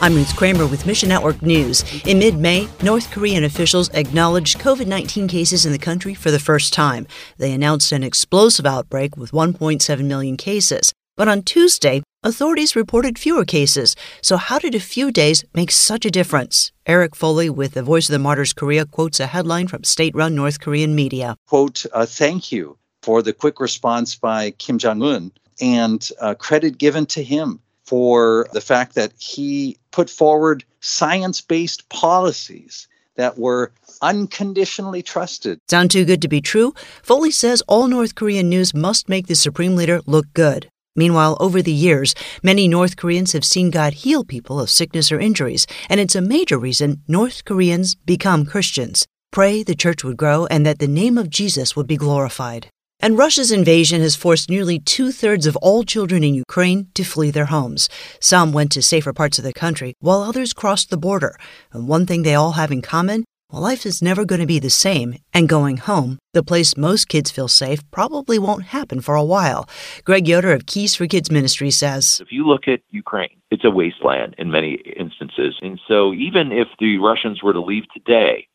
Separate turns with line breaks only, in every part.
I'm Ruth Kramer with Mission Network News. In mid May, North Korean officials acknowledged COVID 19 cases in the country for the first time. They announced an explosive outbreak with 1.7 million cases. But on Tuesday, authorities reported fewer cases. So, how did a few days make such a difference? Eric Foley with the Voice of the Martyrs Korea quotes a headline from state run North Korean media.
Quote, uh, thank you for the quick response by Kim Jong un and uh, credit given to him for the fact that he put forward science based policies that were unconditionally trusted.
Sound too good to be true? Foley says all North Korean news must make the Supreme Leader look good. Meanwhile, over the years, many North Koreans have seen God heal people of sickness or injuries, and it's a major reason North Koreans become Christians. Pray the church would grow and that the name of Jesus would be glorified. And Russia's invasion has forced nearly two thirds of all children in Ukraine to flee their homes. Some went to safer parts of the country, while others crossed the border. And one thing they all have in common well, life is never going to be the same, and going home, the place most kids feel safe, probably won't happen for a while. Greg Yoder of Keys for Kids Ministry says
If you look at Ukraine, it's a wasteland in many instances. And so even if the Russians were to leave today,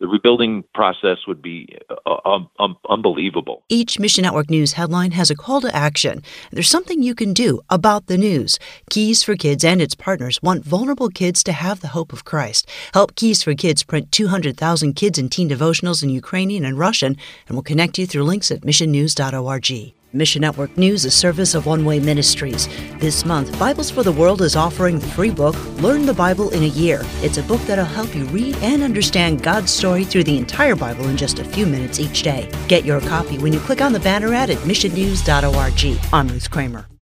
the rebuilding process would be uh, um, um, unbelievable.
Each Mission Network News headline has a call to action. There's something you can do about the news. Keys for Kids and its partners want vulnerable kids to have the hope of Christ. Help Keys for Kids print 200,000 kids and teen devotionals in Ukrainian and Russian, and we'll connect you through links at missionnews.org. Mission Network News, a service of One Way Ministries. This month, Bibles for the World is offering the free book, Learn the Bible in a Year. It's a book that'll help you read and understand God's story through the entire Bible in just a few minutes each day. Get your copy when you click on the banner ad at missionnews.org. I'm Ruth Kramer.